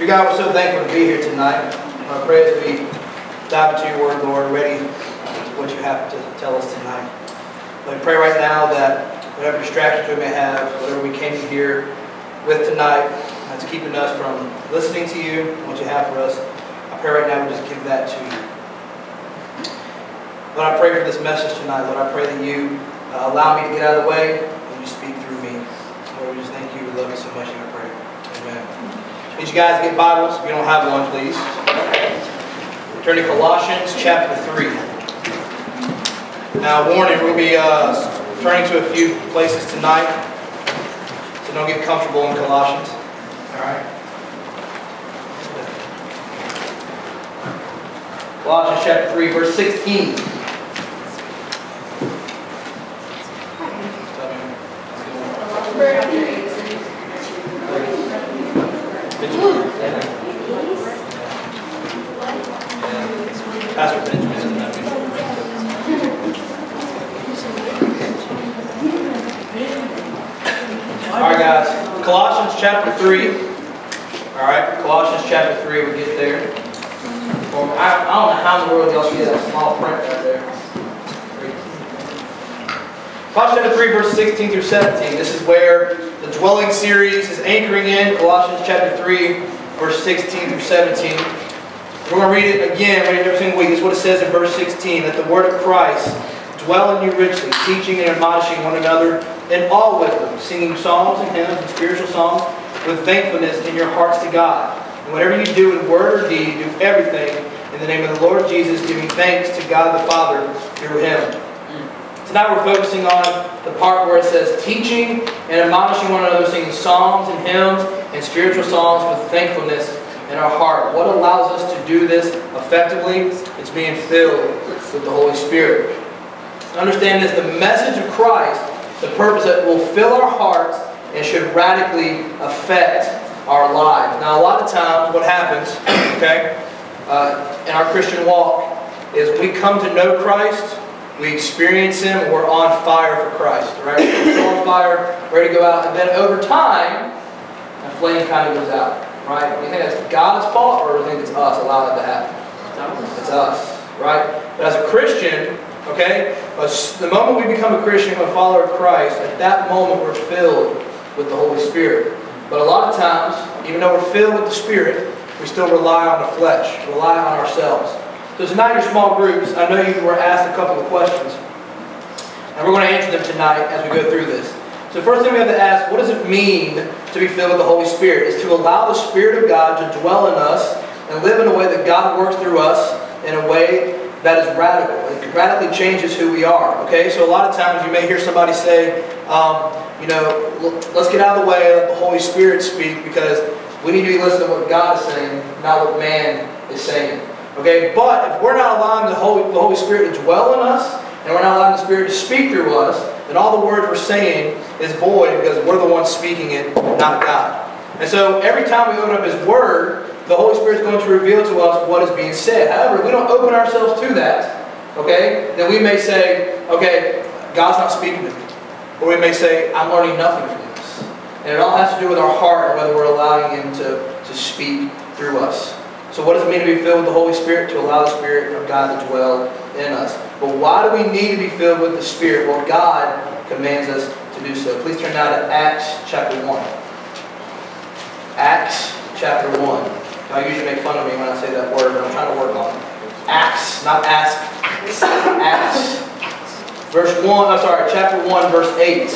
Dear God, we're so thankful to be here tonight. I pray as we dive into your word, Lord, ready to what you have to tell us tonight. But I pray right now that whatever distractions we may have, whatever we came here with tonight, that's keeping us from listening to you, what you have for us, I pray right now we just give that to you. Lord, I pray for this message tonight. Lord, I pray that you uh, allow me to get out of the way and you speak through me. Lord, we just thank you. We love you so much, and I pray. Amen. Did you guys get Bibles? If you don't have one, please. Turn to Colossians chapter 3. Now, warning, we'll be uh, turning to a few places tonight. So don't get comfortable in Colossians. All right? Colossians chapter 3, verse 16. Pastor Benjamin in that meeting. All right, guys. Colossians chapter 3. All right, Colossians chapter 3, we get there. Well, I, I don't know how in the world y'all see that small print right there. Colossians chapter 3, verse 16 through 17. This is where the dwelling series is anchoring in. Colossians chapter 3, verse 16 through 17. We're going to read it again, read it every single week. This is what it says in verse 16, that the word of Christ dwell in you richly, teaching and admonishing one another in all wisdom, singing psalms and hymns and spiritual songs with thankfulness in your hearts to God. And whatever you do in word or deed, do everything in the name of the Lord Jesus, giving thanks to God the Father through him. Tonight we're focusing on the part where it says teaching and admonishing one another, singing psalms and hymns and spiritual songs with thankfulness in our heart. What allows us to do this effectively? It's being filled with the Holy Spirit. Understand this, the message of Christ, the purpose that will fill our hearts and should radically affect our lives. Now, a lot of times what happens, okay, uh, in our Christian walk is we come to know Christ, we experience Him, we're on fire for Christ, right? We're on fire, ready to go out, and then over time, the flame kind of goes out, right? You think that's God's fault, or you think it's us allowing it to happen? It's us, right? But as a Christian, okay, the moment we become a Christian, a follower of Christ, at that moment we're filled with the Holy Spirit. But a lot of times, even though we're filled with the Spirit, we still rely on the flesh, rely on ourselves. So tonight, your small groups, I know you were asked a couple of questions, and we're going to answer them tonight as we go through this. So first thing we have to ask, what does it mean to be filled with the Holy Spirit? Is to allow the Spirit of God to dwell in us and live in a way that God works through us in a way that is radical. It radically changes who we are. Okay, so a lot of times you may hear somebody say, um, you know, let's get out of the way, let the Holy Spirit speak, because we need to be listening to what God is saying, not what man is saying. Okay, but if we're not allowing the Holy, the Holy Spirit to dwell in us, and we're not allowing the Spirit to speak through us, then all the words we're saying is void because we're the ones speaking it, not God. And so every time we open up His Word, the Holy Spirit is going to reveal to us what is being said. However, if we don't open ourselves to that, okay, then we may say, okay, God's not speaking to me. Or we may say, I'm learning nothing from this. And it all has to do with our heart and whether we're allowing Him to, to speak through us. So what does it mean to be filled with the Holy Spirit? To allow the Spirit of God to dwell in us. But why do we need to be filled with the Spirit? Well, God commands us to do so. Please turn now to Acts chapter 1. Acts chapter 1. I usually make fun of me when I say that word, but I'm trying to work on it. Acts, not ask. Acts. Verse 1, I'm sorry, chapter 1, verse 8.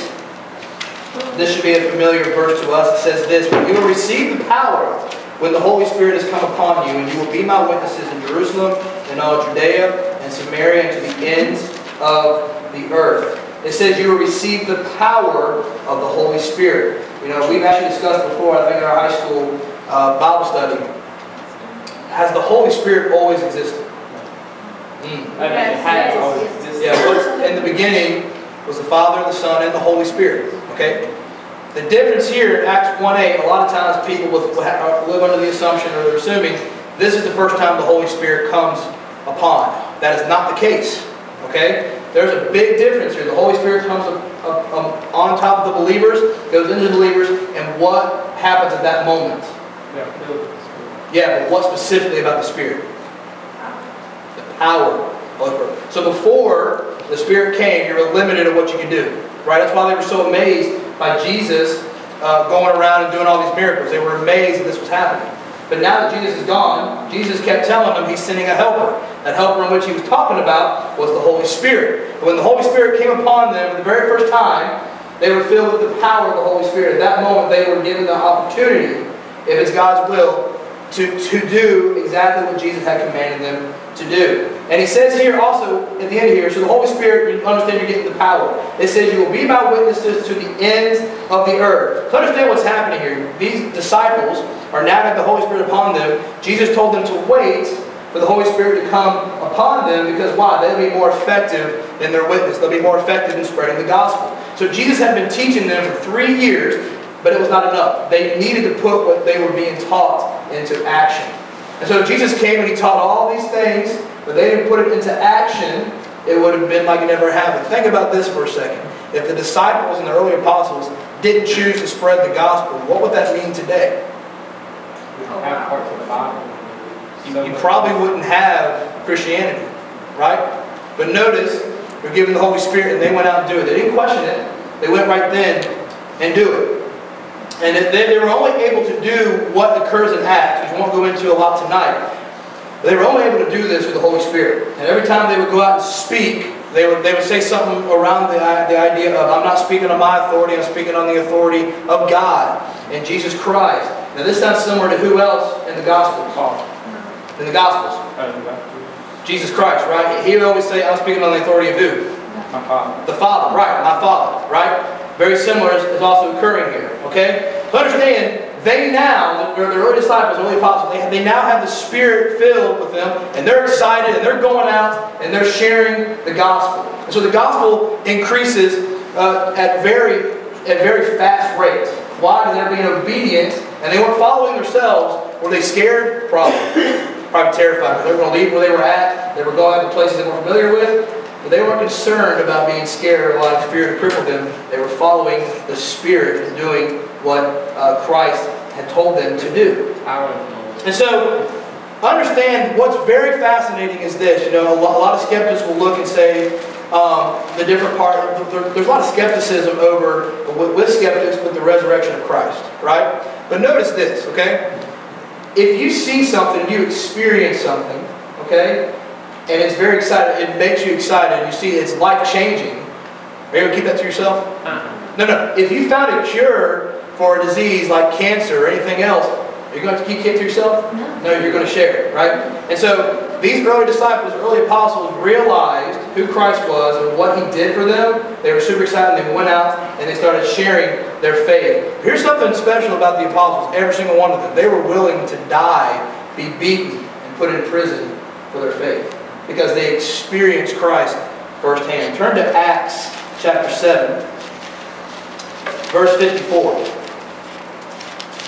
This should be a familiar verse to us. It says this, But you will receive the power when the Holy Spirit has come upon you, and you will be my witnesses in Jerusalem, and all Judea, and Samaria, and to the ends of the earth. It says you will receive the power of the Holy Spirit. You know, we've actually discussed before, I think in our high school uh, Bible study, has the Holy Spirit always existed? Mm. Yes, yes. Yeah, what's in the beginning was the Father, the Son, and the Holy Spirit. Okay? The difference here in Acts 1.8, a lot of times people will live under the assumption or they're assuming this is the first time the Holy Spirit comes upon. That is not the case. Okay? There's a big difference here. The Holy Spirit comes up, up, up on top of the believers, goes into the believers, and what happens at that moment? They Yeah, but what specifically about the Spirit? The power of. So before the Spirit came, you were limited to what you could do. Right? That's why they were so amazed by Jesus uh, going around and doing all these miracles. They were amazed that this was happening. But now that Jesus is gone, Jesus kept telling them he's sending a helper. That helper in which he was talking about was the Holy Spirit. And when the Holy Spirit came upon them for the very first time, they were filled with the power of the Holy Spirit. At that moment, they were given the opportunity, if it's God's will, to, to do exactly what Jesus had commanded them to do. And he says here also, at the end here, so the Holy Spirit, you understand you're getting the power. It says, You will be my witnesses to the ends of the earth. So understand what's happening here, these disciples are now having the Holy Spirit upon them. Jesus told them to wait for the Holy Spirit to come upon them because why? They'll be more effective in their witness. They'll be more effective in spreading the gospel. So Jesus had been teaching them for three years, but it was not enough. They needed to put what they were being taught into action. And so Jesus came and he taught all these things, but they didn't put it into action, it would have been like it never happened. Think about this for a second. If the disciples and the early apostles didn't choose to spread the gospel, what would that mean today? We don't have parts of the Bible. You, you probably wouldn't have Christianity, right? But notice, they're given the Holy Spirit and they went out and do it. They didn't question it. They went right then and do it. And they, they were only able to do what occurs in Acts, which we won't go into a lot tonight. They were only able to do this with the Holy Spirit. And every time they would go out and speak, they would, they would say something around the, the idea of, I'm not speaking on my authority, I'm speaking on the authority of God and Jesus Christ. Now this sounds similar to who else in the Gospels? In the Gospels. Jesus Christ, right? He would always say, I'm speaking on the authority of who? My Father. The Father, right, my Father, right? Very similar is, also occurring here, okay? So understand, they now, the, the early disciples, early apostles, they, they now have the Spirit filled with them, and they're excited, and they're going out, and they're sharing the gospel. And so the gospel increases uh, at very at very fast rates. Why? Because they're being obedient, and they weren't following themselves. Were they scared? Probably. Probably terrified. They were going to leave where they were at. They were going to places they weren't familiar with. But they weren't concerned about being scared or allowing fear to cripple them. They were following the Spirit and doing what uh, Christ had told them to do. And so, understand what's very fascinating is this. You know, a lot, a lot of skeptics will look and say um, the different part. There, there's a lot of skepticism over with, with skeptics with the resurrection of Christ, right? But notice this, okay? If you see something, you experience something, okay, and it's very exciting, it makes you excited. You see, it's life changing. Are you gonna keep that to yourself? Uh-uh. No, no. If you found a cure for a disease like cancer or anything else, are you going to keep it to yourself? No. No, you're going to share it, right? And so these early disciples, early apostles realized who Christ was and what he did for them. They were super excited. They went out and they started sharing their faith. Here's something special about the apostles, every single one of them. They were willing to die, be beaten, and put in prison for their faith because they experienced Christ firsthand. Turn to Acts chapter 7, verse 54.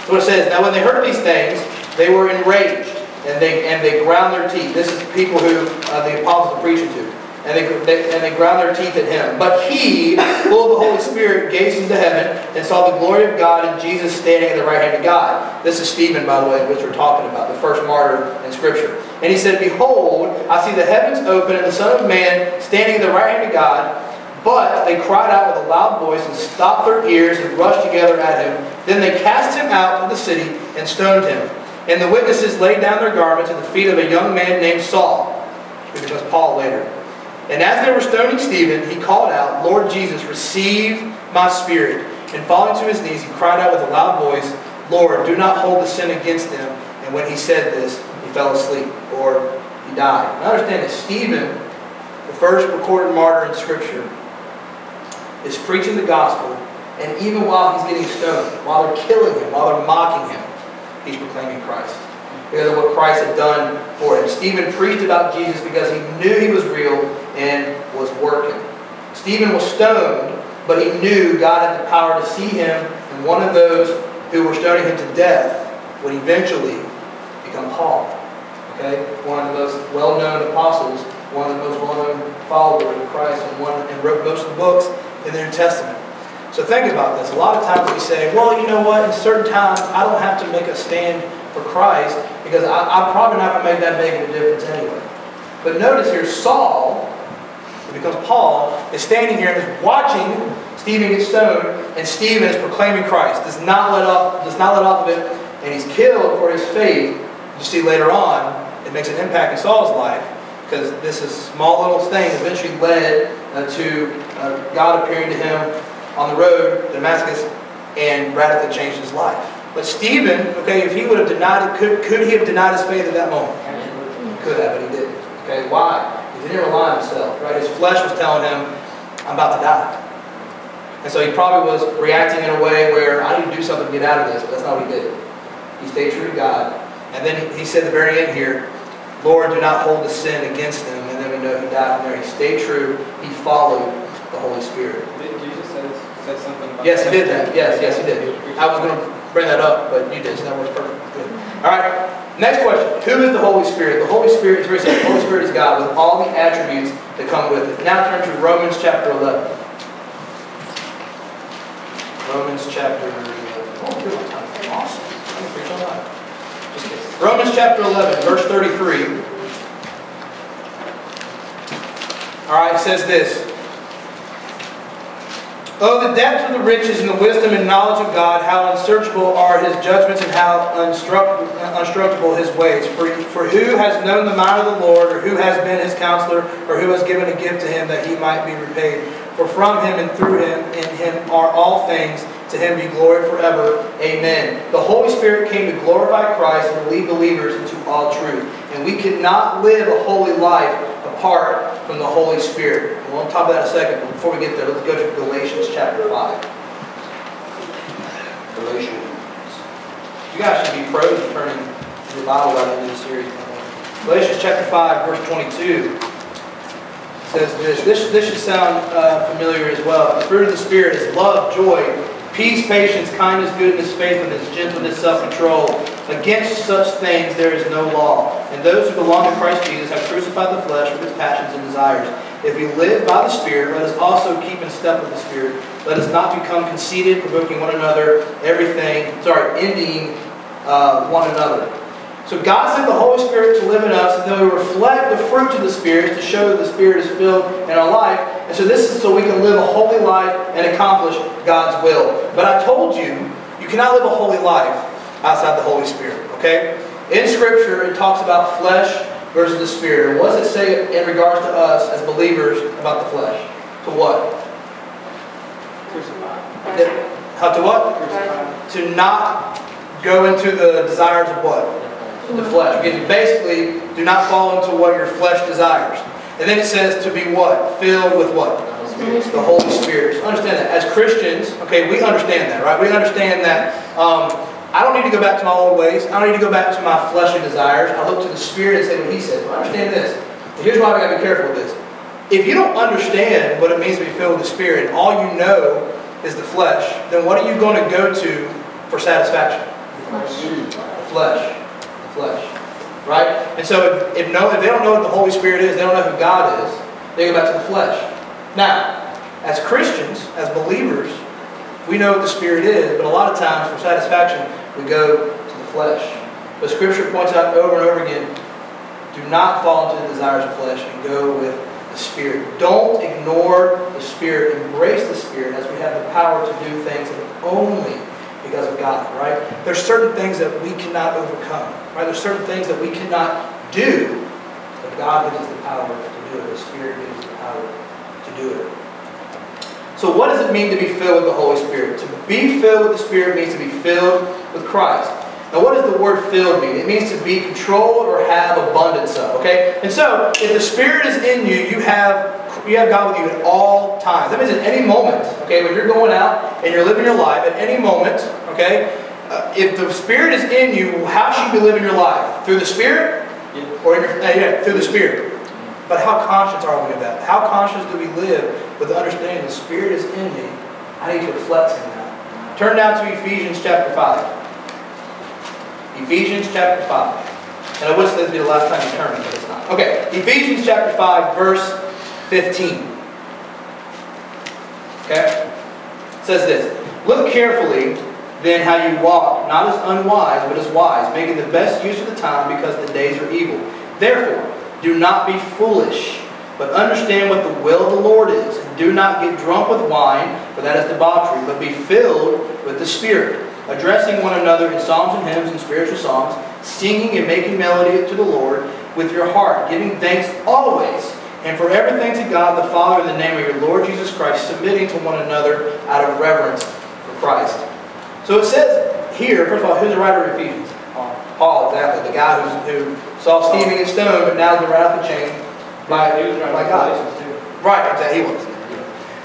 So it says, Now when they heard these things, they were enraged, and they and they ground their teeth. This is the people who uh, the apostles are preaching to. And they, they, and they ground their teeth at him. But he, full of the Holy Spirit, gazed into heaven and saw the glory of God and Jesus standing at the right hand of God. This is Stephen, by the way, which we're talking about, the first martyr in Scripture. And he said, Behold, I see the heavens open and the Son of Man standing at the right hand of God. But they cried out with a loud voice and stopped their ears and rushed together at him. Then they cast him out of the city and stoned him. And the witnesses laid down their garments at the feet of a young man named Saul, who becomes Paul later. And as they were stoning Stephen, he called out, Lord Jesus, receive my spirit. And falling to his knees, he cried out with a loud voice, Lord, do not hold the sin against them. And when he said this, he fell asleep, or he died. Now understand that Stephen, the first recorded martyr in Scripture, is preaching the gospel, and even while he's getting stoned, while they're killing him, while they're mocking him, he's proclaiming Christ. Because of what Christ had done for him. Stephen preached about Jesus because he knew he was real and was working. Stephen was stoned, but he knew God had the power to see him, and one of those who were stoning him to death would eventually become Paul. Okay? One of the most well-known apostles, one of the most well-known followers of Christ, and one and wrote most of the books in the New Testament. So think about this. A lot of times we say, well, you know what, in certain times, I don't have to make a stand for Christ because I, I'm probably not going to make that big of a difference anyway. But notice here, Saul, becomes Paul, is standing here and is watching Stephen get stoned, and Stephen is proclaiming Christ, does not let off, does not let off of it, and he's killed for his faith. You see later on, it makes an impact in Saul's life, because this is small little thing eventually led uh, to uh, God appearing to him on the road to Damascus and radically changed his life. But Stephen, okay, if he would have denied it, could, could he have denied his faith at that moment? He could have, but he didn't. Okay, why? He didn't rely on himself, right? His flesh was telling him, I'm about to die. And so he probably was reacting in a way where I need to do something to get out of this, but that's not what he did. He stayed true to God. And then he said at the very end here, Lord, do not hold the sin against them. And then we know he died from there. He stayed true. He followed the Holy Spirit. Did Jesus say, say something about Yes, he did that. Yes, yes, he did. I was going to bring that up, but you did, so that works perfect. Good. All right. Next question. Who is the Holy Spirit? The Holy Spirit is very simple. The Holy Spirit is God with all the attributes that come with it. Now turn to Romans chapter 11. Romans chapter 11. Oh, good on time. Awesome. I'm going to preach on that. Just kidding. Romans chapter 11, verse 33. All right, it says this. Oh, the depth of the riches and the wisdom and knowledge of God, how unsearchable are his judgments and how unstructable his ways. For, for who has known the mind of the Lord, or who has been his counselor, or who has given a gift to him that he might be repaid? For from him and through him in him are all things. To him be glory forever. Amen. The Holy Spirit came to glorify Christ and lead believers into all truth. And we cannot live a holy life apart from the Holy Spirit. And we'll talk about that in a second, but before we get there, let's go to Galatians chapter 5. Galatians. You guys should be pros at turning your Bible right into the series. Galatians chapter 5, verse 22 says this. This, this should sound uh, familiar as well. The fruit of the Spirit is love, joy, peace, patience, kindness, goodness, faithfulness, gentleness, self-control. Against such things there is no law. And those who belong to Christ Jesus have crucified the flesh with its passions and desires. If we live by the Spirit, let us also keep in step with the Spirit. Let us not become conceited, provoking one another, everything, sorry, envying uh, one another. So God sent the Holy Spirit to live in us, and then we reflect the fruit of the Spirit to show that the Spirit is filled in our life. And so this is so we can live a holy life and accomplish God's will. But I told you, you cannot live a holy life outside the Holy Spirit, okay? In Scripture, it talks about flesh versus the Spirit. And what does it say in regards to us as believers about the flesh? To what? Crucified. How to what? Crucified. To not go into the desires of what? The flesh. Basically, do not fall into what your flesh desires. And then it says to be what? Filled with what? The Holy Spirit. Understand that. As Christians, okay, we understand that, right? We understand that um, I don't need to go back to my old ways. I don't need to go back to my fleshly desires. I look to the Spirit and say what He says. Well, understand this. Here's why we got to be careful with this. If you don't understand what it means to be filled with the Spirit, all you know is the flesh, then what are you going to go to for satisfaction? The flesh. The flesh. Right? And so if, if, no, if they don't know what the Holy Spirit is, they don't know who God is, they go back to the flesh. Now, as Christians, as believers, we know what the Spirit is, but a lot of times for satisfaction, we go to the flesh. But Scripture points out over and over again, do not fall into the desires of flesh and go with the Spirit. Don't ignore the Spirit. Embrace the Spirit as we have the power to do things only because of God, right? There's certain things that we cannot overcome, right? There's certain things that we cannot do, but God gives us the power to do it. The Spirit gives us the power to do it. So what does it mean to be filled with the Holy Spirit? To be filled with the Spirit means to be filled with Christ. Now what does the word filled mean? It means to be controlled or have abundance of, okay? And so, if the Spirit is in you, you have you have God with you at all times. That means at any moment, okay, when you're going out and you're living your life, at any moment, okay, uh, if the Spirit is in you, how should you be living your life? Through the Spirit? Or in your, uh, yeah, through the Spirit. But how conscious are we of that? How conscious do we live with the understanding the Spirit is in me? I need to reflect in that. Turn now to Ephesians chapter 5. Ephesians chapter 5. And I wish this would be the last time you turn, it, but it's not. Okay, Ephesians chapter 5, verse 15. Okay? It says this, Look carefully then how you walk, not as unwise, but as wise, making the best use of the time because the days are evil. Therefore, do not be foolish, but understand what the will of the Lord is. Do not get drunk with wine, for that is debauchery, but be filled with the Spirit, addressing one another in psalms and hymns and spiritual songs, singing and making melody to the Lord with your heart, giving thanks always and for everything to God the Father in the name of your Lord Jesus Christ, submitting to one another out of reverence for Christ. So it says here, first of all, who's the writer of Ephesians? Paul. Paul, exactly. The guy who's, who saw Stephen get stoned, but now is the right off the chain by, by God. Right, exactly. He was.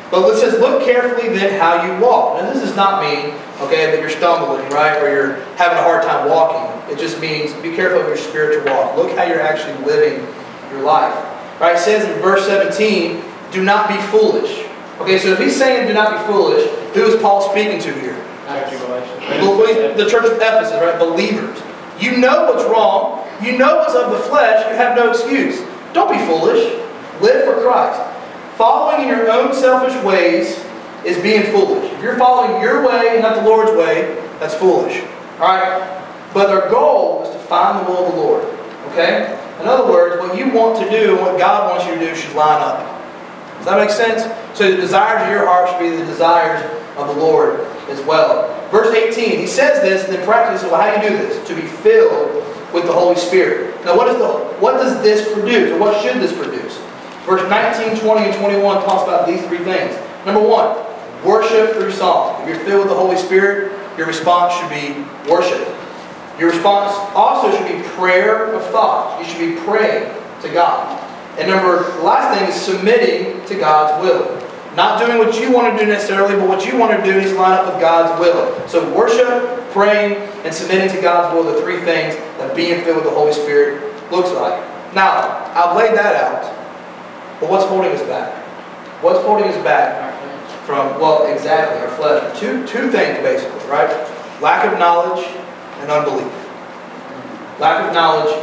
But it says, look carefully then how you walk. Now, this does not mean, okay, that you're stumbling, right, or you're having a hard time walking. It just means be careful of your spiritual walk. Look how you're actually living your life. Right? It says in verse 17, do not be foolish. Okay, so if he's saying do not be foolish, who is Paul speaking to here? Church of Galatians. Believe- The church of Ephesus, right? Believers. You know what's wrong. You know what's of the flesh. You have no excuse. Don't be foolish. Live for Christ. Following in your own selfish ways is being foolish. If you're following your way and not the Lord's way, that's foolish. All right? But our goal is to find the will of the Lord. Okay? In other words, what you want to do and what God wants you to do should line up. Does that make sense? So the desires of your heart should be the desires of the Lord as well. Verse 18, he says this, and then practice, well, how do you do this? To be filled with the Holy Spirit. Now, what, is the, what does this produce, or what should this produce? Verse 19, 20, and 21 talks about these three things. Number one, worship through song. If you're filled with the Holy Spirit, your response should be worship. Your response also should be prayer of thought. You should be praying to God. And number, last thing is submitting to God's will. Not doing what you want to do necessarily, but what you want to do is line up with God's will. So worship, praying, and submitting to God's will, the three things that being filled with the Holy Spirit looks like. Now, I've laid that out, but what's holding us back? What's holding us back from, well, exactly, our flesh? Two, two things basically, right? Lack of knowledge and unbelief. Lack of knowledge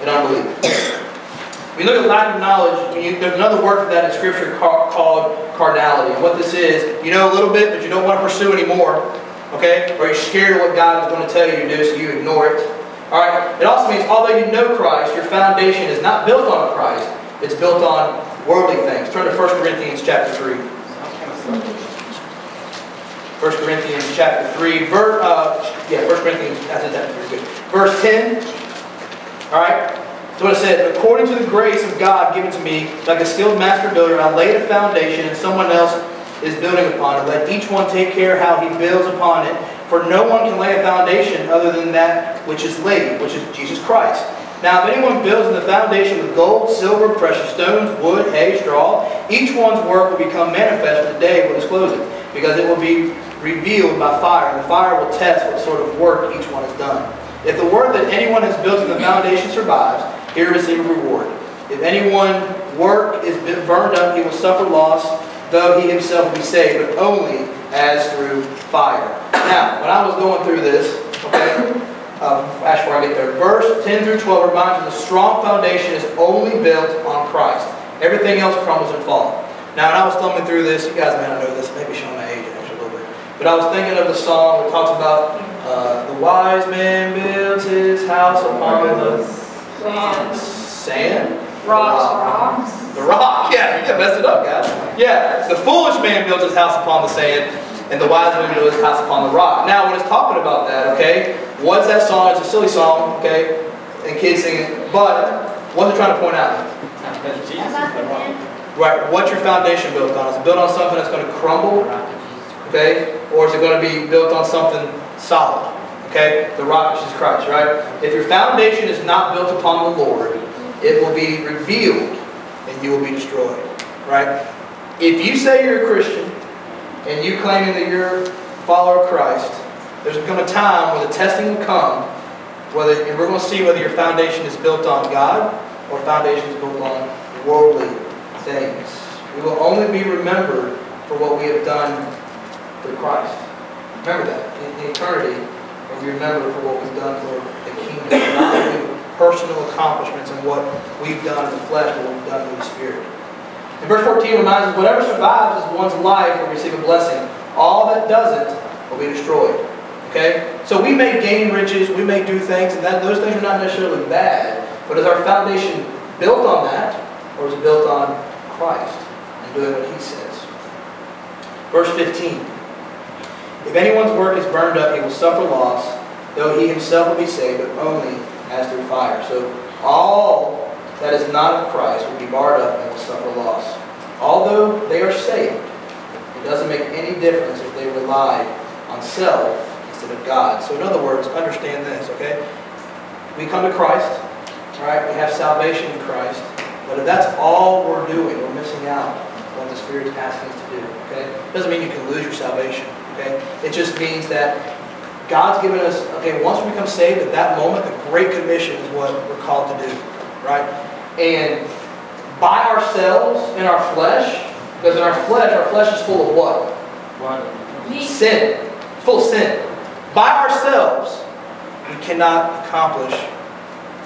and unbelief. We look at lack of knowledge, you, there's another word for that in Scripture ca- called carnality. And what this is, you know a little bit, but you don't want to pursue anymore. Okay? Or you're scared of what God is going to tell you to do, so you ignore it. All right? It also means, although you know Christ, your foundation is not built on Christ. It's built on worldly things. Turn to 1 Corinthians chapter 3. Sounds kind of selfish. 1 Corinthians chapter 3, ver, uh, yeah, 1 Corinthians, that's it, that's very good. Verse 10, all right? So it says, according to the grace of God given to me, like a skilled master builder, I laid a foundation and someone else is building upon it. Let each one take care how he builds upon it. For no one can lay a foundation other than that which is laid, which is Jesus Christ. Now, if anyone builds in the foundation with gold, silver, precious stones, wood, hay, straw, each one's work will become manifest for the day will disclose it, because it will be revealed by fire, and the fire will test what sort of work each one has done. If the work that anyone has built in the foundation survives, he will receive a reward. If anyone work is burned up, he will suffer loss, though he himself will be saved, but only as through fire. Now, when I was going through this, okay, um, actually before I get there, verse 10 through 12 reminds us a strong foundation is only built on Christ. Everything else crumbles and falls. Now, when I was thumbing through this, you guys may not know this, maybe showing my age actually a little bit, but I was thinking of the song that talks about uh, the wise man builds his house upon the Sand. sand. Rocks. Rocks. The rock, yeah, you messed it up, guys. Yeah, the foolish man builds his house upon the sand, and the wise man builds his house upon the rock. Now, when it's talking about that, okay, what's that song? It's a silly song, okay, and kids sing it, but what's it trying to point out? Right, what's your foundation built on? Is it built on something that's going to crumble, okay, or is it going to be built on something solid? Okay, the rock which is Christ, right? If your foundation is not built upon the Lord, it will be revealed you will be destroyed, right? If you say you're a Christian and you claiming that you're a follower of Christ, there's going to be a time where the testing will come, whether and we're going to see whether your foundation is built on God or foundation is built on worldly things. We will only be remembered for what we have done for Christ. Remember that. In, in eternity, we'll be remembered for what we've done for the kingdom, personal accomplishments and what we've done in the flesh, what we've done in the Spirit. And verse 14 reminds us, whatever survives is one's life will receive a blessing. All that doesn't will be destroyed. Okay? So we may gain riches, we may do things, and that, those things are not necessarily bad, but is our foundation built on that, or is it built on Christ and doing what He says? Verse 15. If anyone's work is burned up, he will suffer loss, though he himself will be saved, but only as through fire. So all that is not of Christ will be barred up and will suffer loss. Although they are saved, it doesn't make any difference if they rely on self instead of God. So in other words, understand this, okay? We come to Christ, right? We have salvation in Christ. But if that's all we're doing, we're missing out on what the Spirit is asking us to do, okay? It Doesn't mean you can lose your salvation, okay? It just means that God's given us, okay, once we become saved, at that moment, the Great Commission is what we're called to do, right? And by ourselves, in our flesh, because in our flesh, our flesh is full of what? What? Sin. Full of sin. By ourselves, we cannot accomplish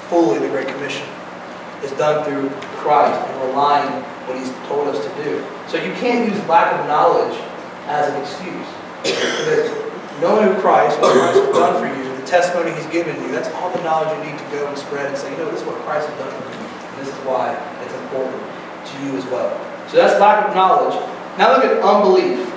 fully the Great Commission. It's done through Christ and relying on what He's told us to do. So you can't use lack of knowledge as an excuse. Knowing who Christ, what Christ has done for you, the testimony He's given you, that's all the knowledge you need to go and spread and say, you know, this is what Christ has done for me. This is why it's important to you as well. So that's lack of knowledge. Now look at unbelief.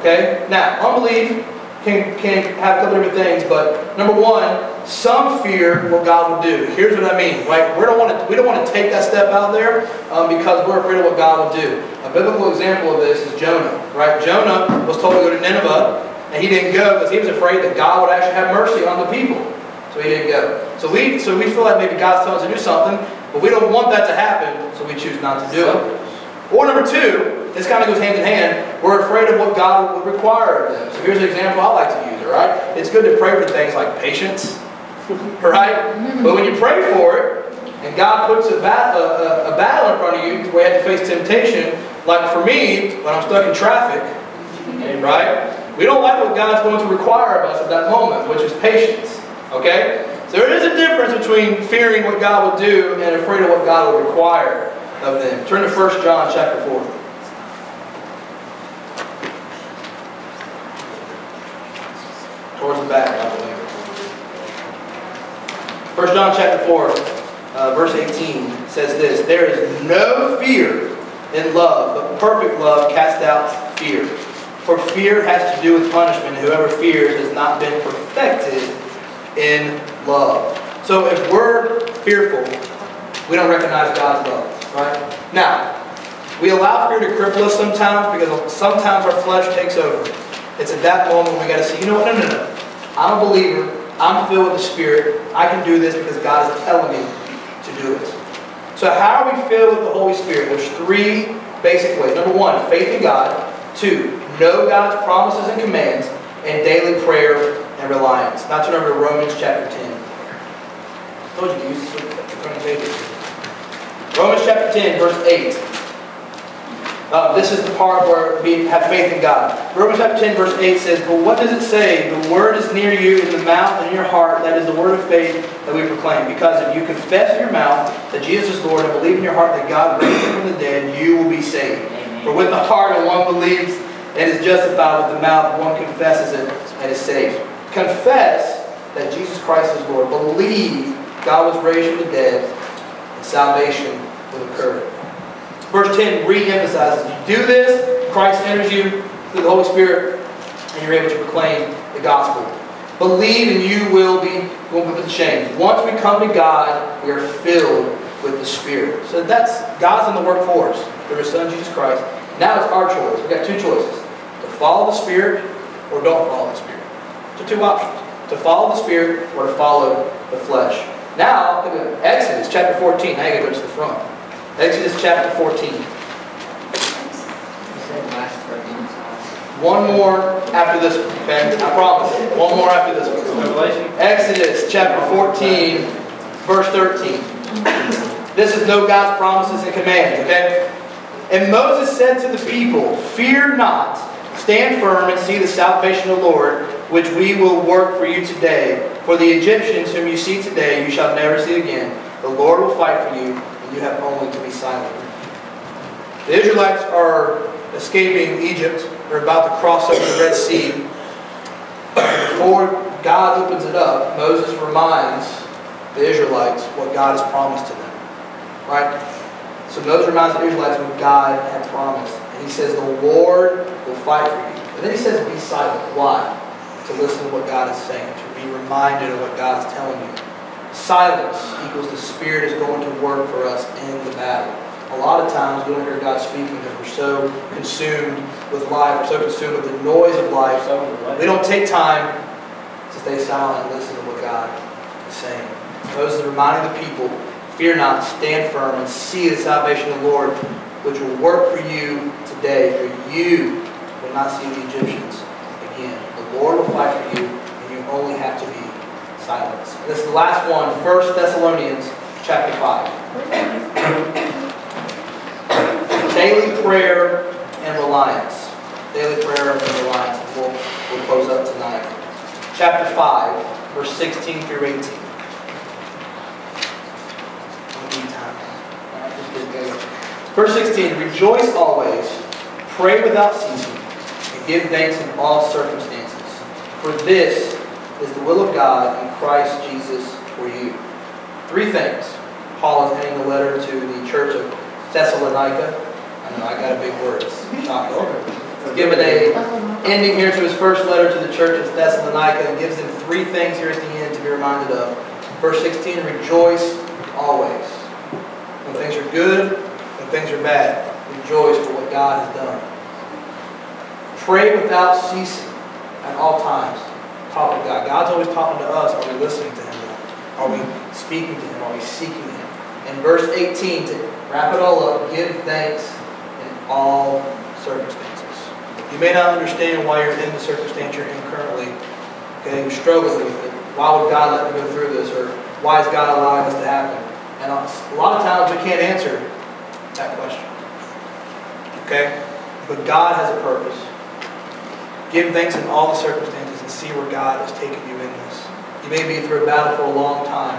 Okay? Now, unbelief can, can have a couple different things, but number one, some fear what God will do. Here's what I mean, right? We don't want to, we don't want to take that step out there um, because we're afraid of what God will do. A biblical example of this is Jonah, right? Jonah was told to go to Nineveh, and he didn't go because he was afraid that God would actually have mercy on the people. So he didn't go. So we, so we feel like maybe God's telling us to do something, but we don't want that to happen, so we choose not to do it. Or number two, this kind of goes hand in hand, we're afraid of what God would require of them. So here's an example I like to use, all right? It's good to pray for things like patience, right? But when you pray for it, and God puts a, bat, a, a, a battle in front of you where you have to face temptation, like for me, when I'm stuck in traffic, right? We don't like what God's going to require of us at that moment, which is patience, okay? So there is a difference between fearing what God will do and afraid of what God will require of them. Turn to 1 John chapter 4. Towards the back, I believe. 1 John chapter 4, uh, verse 18 says this, There is no fear in love, but perfect love casts out fear. For fear has to do with punishment, whoever fears has not been perfected in love. So if we're fearful, we don't recognize God's love, right? Now, we allow fear to cripple us sometimes because sometimes our flesh takes over. It's at that moment we got to say, you know what? No, no, no. I'm a believer. I'm filled with the Spirit. I can do this because God is telling me to do it. So how are we filled with the Holy Spirit? There's three basic ways. Number one, faith in God. Two, know God's promises and commands. And daily prayer and reliance. Now turn over to Romans chapter 10. I told you to use this. Romans chapter 10, verse 8. Uh, this is the part where we have faith in God. Romans chapter 10, verse 8 says, But what does it say? The word is near you in the mouth and in your heart. That is the word of faith that we proclaim. Because if you confess in your mouth that Jesus is Lord and believe in your heart that God raised him from the dead, you will be saved. Amen. For with the heart one believes and is justified, with the mouth one confesses it and is saved. Confess that Jesus Christ is Lord. Believe God was raised from the dead, and salvation will occur. Verse 10 re-emphasizes, you do this, Christ enters you through the Holy Spirit, and you're able to proclaim the gospel. Believe and you will be won't be changed. Once we come to God, we are filled with the Spirit. So that's God's in the work for us through His Son Jesus Christ. Now it's our choice. We've got two choices: to follow the Spirit or don't follow the Spirit. So two options: to follow the Spirit or to follow the flesh. Now, look at Exodus chapter 14. Now you gotta go to the front. Exodus chapter 14. One more after this one, okay? I promise. One more after this one. Exodus chapter 14, verse 13. This is know God's promises and commands, okay? And Moses said to the people, Fear not, stand firm and see the salvation of the Lord, which we will work for you today. For the Egyptians whom you see today, you shall never see again. The Lord will fight for you, and you have only to be silent. The Israelites are escaping Egypt They're about to cross over the Red Sea. Before God opens it up, Moses reminds the Israelites what God has promised to them. Right? So Moses reminds the Israelites what God had promised. And he says, The Lord will fight for you. And then he says, Be silent. Why? To listen to what God is saying, to be reminded of what God is telling you. Silence equals the Spirit is going to work for us in the battle. A lot of times we don't hear God speaking because we're so consumed with life, we're so consumed with the noise of life. We don't take time to stay silent and listen to what God is saying. Moses is reminding the people, fear not, stand firm, and see the salvation of the Lord, which will work for you today, for you will not see the Egyptians again. The Lord will fight for you, and you only have to be silent. This is the last one, 1 Thessalonians chapter 5. Daily prayer and reliance. Daily prayer and reliance. We'll, we'll close up tonight. Chapter 5, verse 16 through 18. Verse 16, rejoice always, pray without ceasing, and give thanks in all circumstances. For this is the will of God in Christ Jesus for you. Three things. Paul is ending the letter to the church of Thessalonica. I know I got a big word. Shocking. He's given a ending here to his first letter to the church of Thessalonica and gives them three things here at the end to be reminded of. Verse 16, rejoice always. When things are good, when things are bad, rejoice for God has done. Pray without ceasing at all times. Talk to God. God's always talking to us. Are we listening to Him? Are we speaking to Him? Are we seeking Him? In verse 18, to wrap it all up, give thanks in all circumstances. You may not understand why you're in the circumstance you're in currently. Okay, you struggle with it. Why would God let me go through this? Or why is God allowing this to happen? And a lot of times we can't answer that question. Okay? But God has a purpose. Give thanks in all the circumstances and see where God has taken you in this. You may be through a battle for a long time,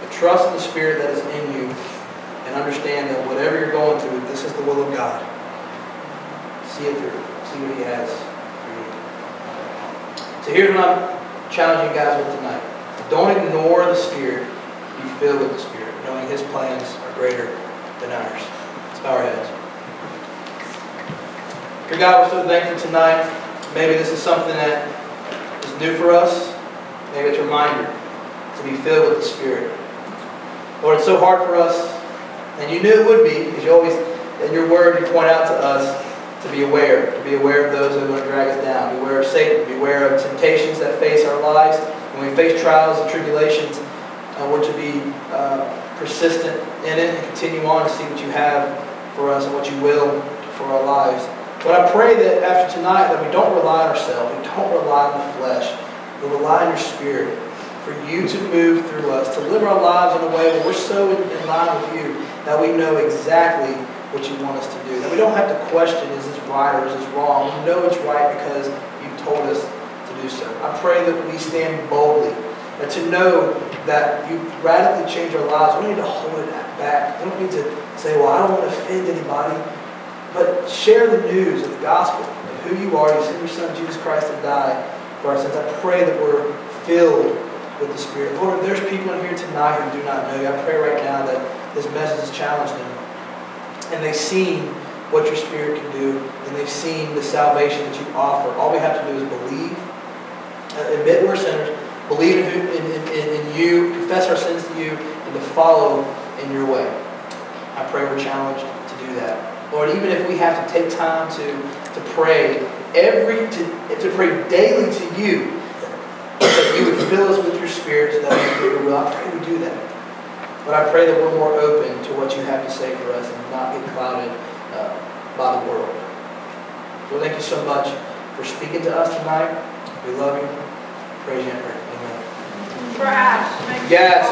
but trust the Spirit that is in you and understand that whatever you're going through, this is the will of God. See it through. See what He has for you. So here's what I'm challenging you guys with tonight. Don't ignore the Spirit. Be filled with the Spirit, knowing His plans are greater than ours. Bow our heads. Dear God, we're so thankful tonight. Maybe this is something that is new for us. Maybe it's a reminder to be filled with the Spirit. Lord, it's so hard for us, and you knew it would be, because you always, in your word, you point out to us to be aware, to be aware of those that are going to drag us down, beware of Satan, beware of temptations that face our lives. When we face trials and tribulations, uh, we're to be uh, persistent in it and continue on to see what you have for us and what you will for our lives. But I pray that after tonight that we don't rely on ourselves, we don't rely on the flesh, we rely on your spirit for you to move through us, to live our lives in a way that we're so in, in line with you that we know exactly what you want us to do. That we don't have to question, is this right or is this wrong? We know it's right because you've told us to do so. I pray that we stand boldly and to know that you radically change our lives. We don't need to hold it back. We don't need to say, well, I don't want to offend anybody. But share the news of the gospel of who you are. You sent your son, Jesus Christ, to die for our sins. I pray that we're filled with the Spirit. Lord, if there's people in here tonight who do not know you, I pray right now that this message has challenged them. And they've seen what your Spirit can do, and they've seen the salvation that you offer. All we have to do is believe, uh, admit we're sinners, believe in, who, in, in, in you, confess our sins to you, and to follow in your way. I pray we're challenged to do that. Lord, even if we have to take time to, to pray every to, to pray daily to you, that you would fill us with your spirit so that we do your will. I pray we do that. But I pray that we're more open to what you have to say for us and not get clouded uh, by the world. Lord, thank you so much for speaking to us tonight. We love you. Praise you and pray. Amen. Trash. Yes.